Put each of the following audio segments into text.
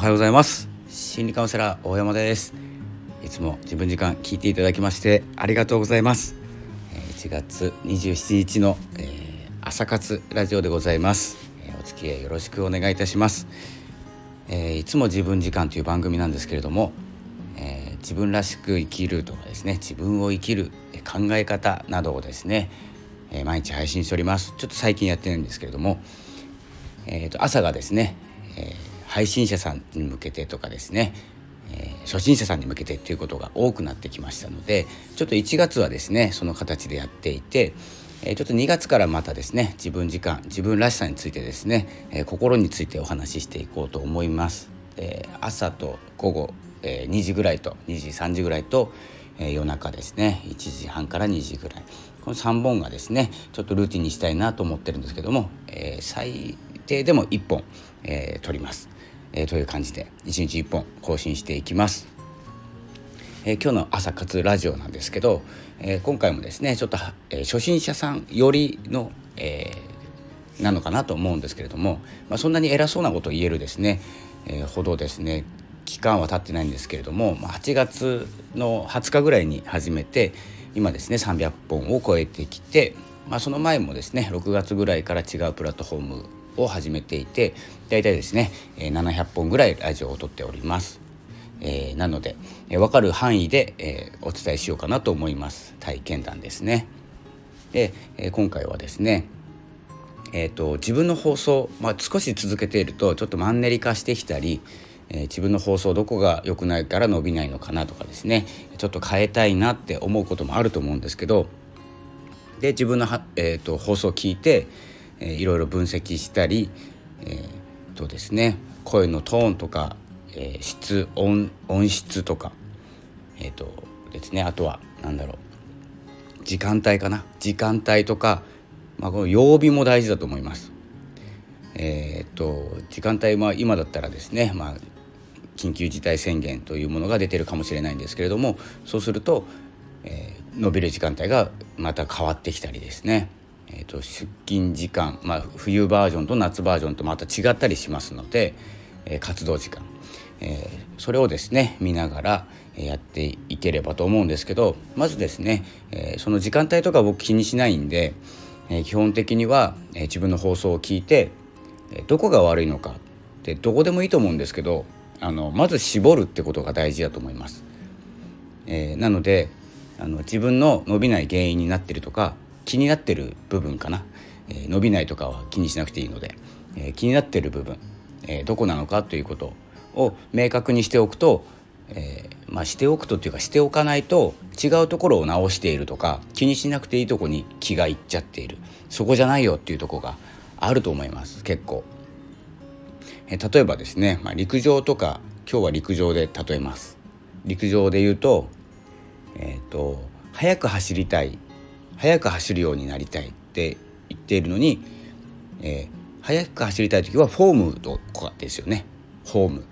はようございます。心理カウンセラー大山です。いつも自分時間聞いていただきましてありがとうございます。1月27日の、えー、朝活ラジオでございます、え、お付き合いよろしくお願いいたします、えー、いつも自分時間という番組なんですけれども、え自分らしく生きるとかですね自分を生きる考え方などをですね、え毎日配信しております。ちょっと最近やってないんですけれども、えー、と朝がですね、えー配信者さんに向けてとかですね、えー、初心者さんに向けてっていうことが多くなってきましたのでちょっと1月はですねその形でやっていて、えー、ちょっと2月からまたですね自分時間自分らしさについてですね、えー、心についてお話ししていこうと思います。え朝と午後、え2時ぐらいと2時3時ぐらいと、え夜中ですね1時半から2時ぐらいこの3本がですねちょっとルーティンにしたいなと思ってるんですけども、え最低でも1本、えー、撮ります。えー、という感じで1日1本更新していきます。えー、今日の朝活ラジオなんですけど、えー、今回もですねちょっと、えー、初心者さんよりの、えー、なのかなと思うんですけれども、まあ、そんなに偉そうなことを言えるですね、え、ほどですね期間は経ってないんですけれども、まあ、8月の20日ぐらいに始めて今ですね300本を超えてきて、まあ、その前もですね6月ぐらいから違うプラットフォームを始めていて大体ですね700本ぐらいラジオを撮っております。えー、なので、えー、分かる範囲で、えー、お伝えしようかなと思います体験談ですね。で、えー、今回はですねえーと、自分の放送、まあ、少し続けているとちょっとマンネリ化してきたり、え、自分の放送どこが良くないから伸びないのかなとかですねちょっと変えたいなって思うこともあると思うんですけどで自分のは、えーと放送を聞いて、えー、いろいろ分析したり、えー、とですね声のトーンとか、えー、質音音質とかえっ、ー、とですねあとは何だろう時間帯かな時間帯とか、まあ、この曜日も大事だと思います。えっ、ー、と時間帯は今だったらですね、まあ、緊急事態宣言というものが出てるかもしれないんですけれどもそうすると、えー、伸びる時間帯がまた変わってきたりですねえーと、出勤時間、まあ、冬バージョンと夏バージョンとまた違ったりしますので、えー、活動時間、えー、それをですね見ながらやっていければと思うんですけどまずですね、えー、その時間帯とか僕気にしないんで、え基本的には、え自分の放送を聞いて、えどこが悪いのかってどこでもいいと思うんですけどあのまず絞るってことが大事だと思います。えなのであの自分の伸びない原因になってるとか気になってる部分かな、えー、伸びないとかは気にしなくていいので、えー、気になってる部分、えー、どこなのかということを明確にしておくと、えまあ、しておくとっていうかしておかないと違うところを直しているとか気にしなくていいとこに気がいっちゃっているそこじゃないよっていうとこがあると思います結構。え例えばですね、まあ、陸上とか今日は陸上で例えます。陸上で言うと,、えーと、速く走りたい速く走るようになりたいって言っているのに、えー、速く走りたい時はフォームとかですよね。フォーム。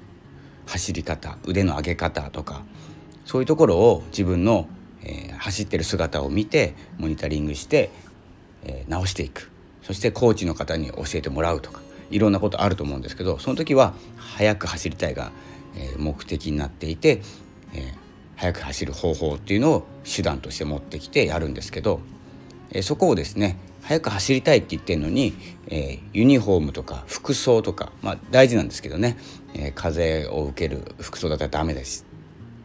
走り方腕の上げ方とか。そういうところを自分の、えー、走ってる姿を見てモニタリングして、えー、直していく。そしてコーチの方に教えてもらうとか。いろんなことあると思うんですけどその時は速く走りたいが、え、目的になっていて、えー、速く走る方法っていうのを手段として持ってきてやるんですけどえそこをですね早く走りたいって言ってるのに、え、ユニフォームとか服装とか、まあ、大事なんですけどね、えー、風を受ける服装だったらダメです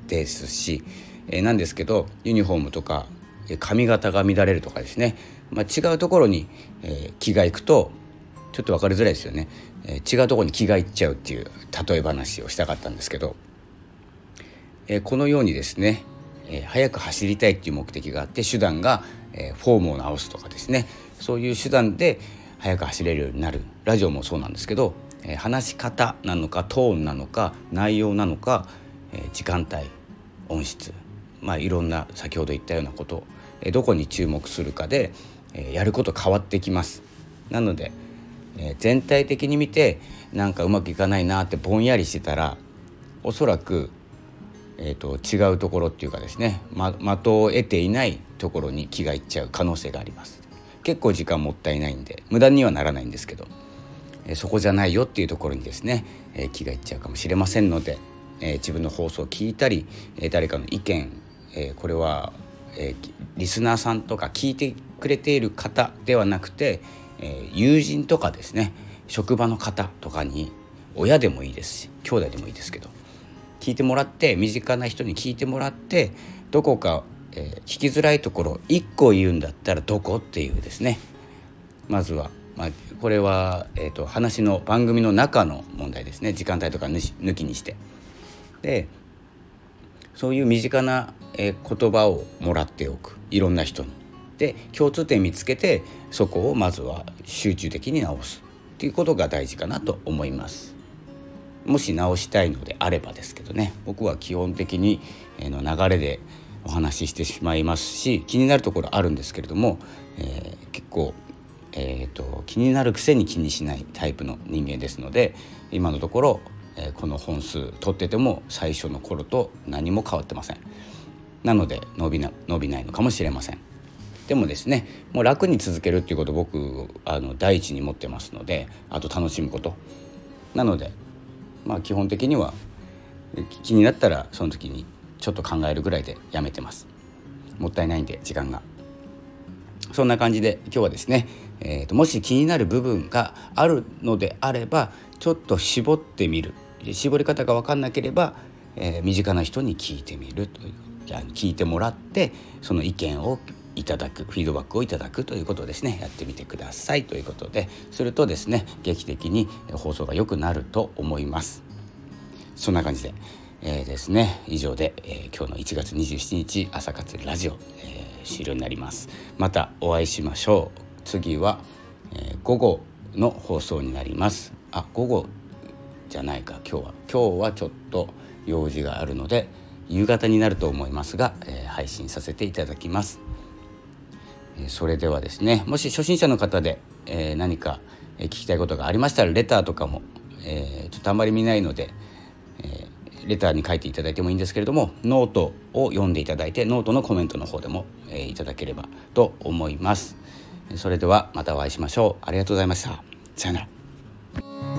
ですし、え、なんですけどユニフォームとか髪型が乱れるとかですね、まあ、違うところに、え、気がいくとちょっと分かりづらいですよね、え、違うところに気がいっちゃうっていう例え話をしたかったんですけど、え、このようにですね、え、早く走りたいっていう目的があって手段がえー、フォームを直すとかですねそういう手段で速く走れるようになるラジオもそうなんですけど、えー、話し方なのかトーンなのか内容なのか、えー、時間帯音質まあいろんな先ほど言ったようなこと、えー、どこに注目するかで、えー、やること変わってきます。なので、えー、全体的に見てなんかうまくいかないなってぼんやりしてたらおそらくえーと、違うところっていうかですね、ま、的を得ていないところに気がいっちゃう可能性があります。結構時間もったいないんで無駄にはならないんですけどそこじゃないよっていうところにですね、気がいっちゃうかもしれませんので、自分の放送を聞いたり、誰かの意見、これは、リスナーさんとか聞いてくれている方ではなくて、友人とかですね職場の方とかに親でもいいですし兄弟でもいいですけど聞いてもらって身近な人に聞いてもらってどこか、えー、聞きづらいところ1個言うんだったらどこっていうですねまずは、まあ、これは、えーと、話の番組の中の問題ですね時間帯とか抜きにして。でそういう身近な、えー、言葉をもらっておくいろんな人に。で共通点見つけてそこをまずは集中的に直すっていうことが大事かなと思います。もし直したいのであればですけどね僕は基本的にの流れでお話ししてしまいますし気になるところあるんですけれども、えー、結構、えーと、気になるくせに気にしないタイプの人間ですので今のところ、えー、この本数取ってても最初の頃と何も変わってません。なので伸びな伸びないのかもしれません。でもですねもう楽に続けるっていうことを僕あの第一に持ってますのであと楽しむことなのでまあ基本的には気になったらその時にちょっと考えるぐらいでやめてます。もったいないんで時間が。そんな感じで今日はですね、えーと、もし気になる部分があるのであればちょっと絞ってみる。絞り方が分かんなければ、えー、身近な人に聞いてみるという。聞いてもらってその意見をいただくフィードバックをいただくということをですね。やってみてください。ということでするとですね劇的に放送が良くなると思います。そんな感じで、えー、ですね。以上で、えー、今日の1月27日朝活ラジオ、えー、終了になります。またお会いしましょう。次は、え午後の放送になります。あ午後じゃないか。今日は。今日はちょっと用事があるので夕方になると思いますが、え配信させていただきます。えそれではですねもし初心者の方で、えー、何か聞きたいことがありましたらレターとかも、えー、ちょっとあんまり見ないので、えー、レターに書いていただいてもいいんですけれどもノートを読んでいただいてノートのコメントの方でも、えー、いただければと思います。それではまたお会いしましょう。ありがとうございました。さよなら。